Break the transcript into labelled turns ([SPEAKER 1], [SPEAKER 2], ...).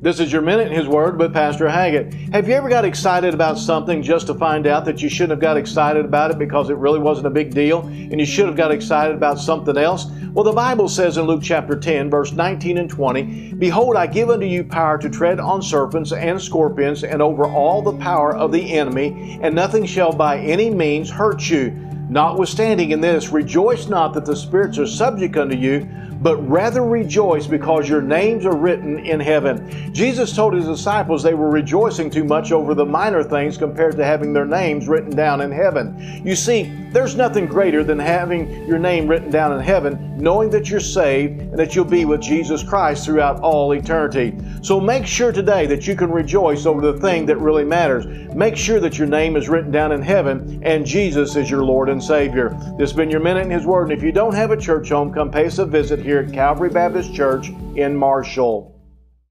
[SPEAKER 1] This is your Minute in His Word with Pastor Haggett. Have you ever got excited about something just to find out that you shouldn't have got excited about it because it really wasn't a big deal and you should have got excited about something else? Well, the Bible says in Luke chapter 10, verse 19 and 20, Behold, I give unto you power to tread on serpents and scorpions and over all the power of the enemy, and nothing shall by any means hurt you. Notwithstanding in this, rejoice not that the spirits are subject unto you, but rather rejoice because your names are written in heaven. Jesus told his disciples they were rejoicing too much over the minor things compared to having their names written down in heaven. You see, there's nothing greater than having your name written down in heaven, knowing that you're saved and that you'll be with Jesus Christ throughout all eternity. So make sure today that you can rejoice over the thing that really matters. Make sure that your name is written down in heaven and Jesus is your Lord and Savior. This has been your minute in His Word. And if you don't have a church home, come pay us a visit here at Calvary Baptist Church in Marshall.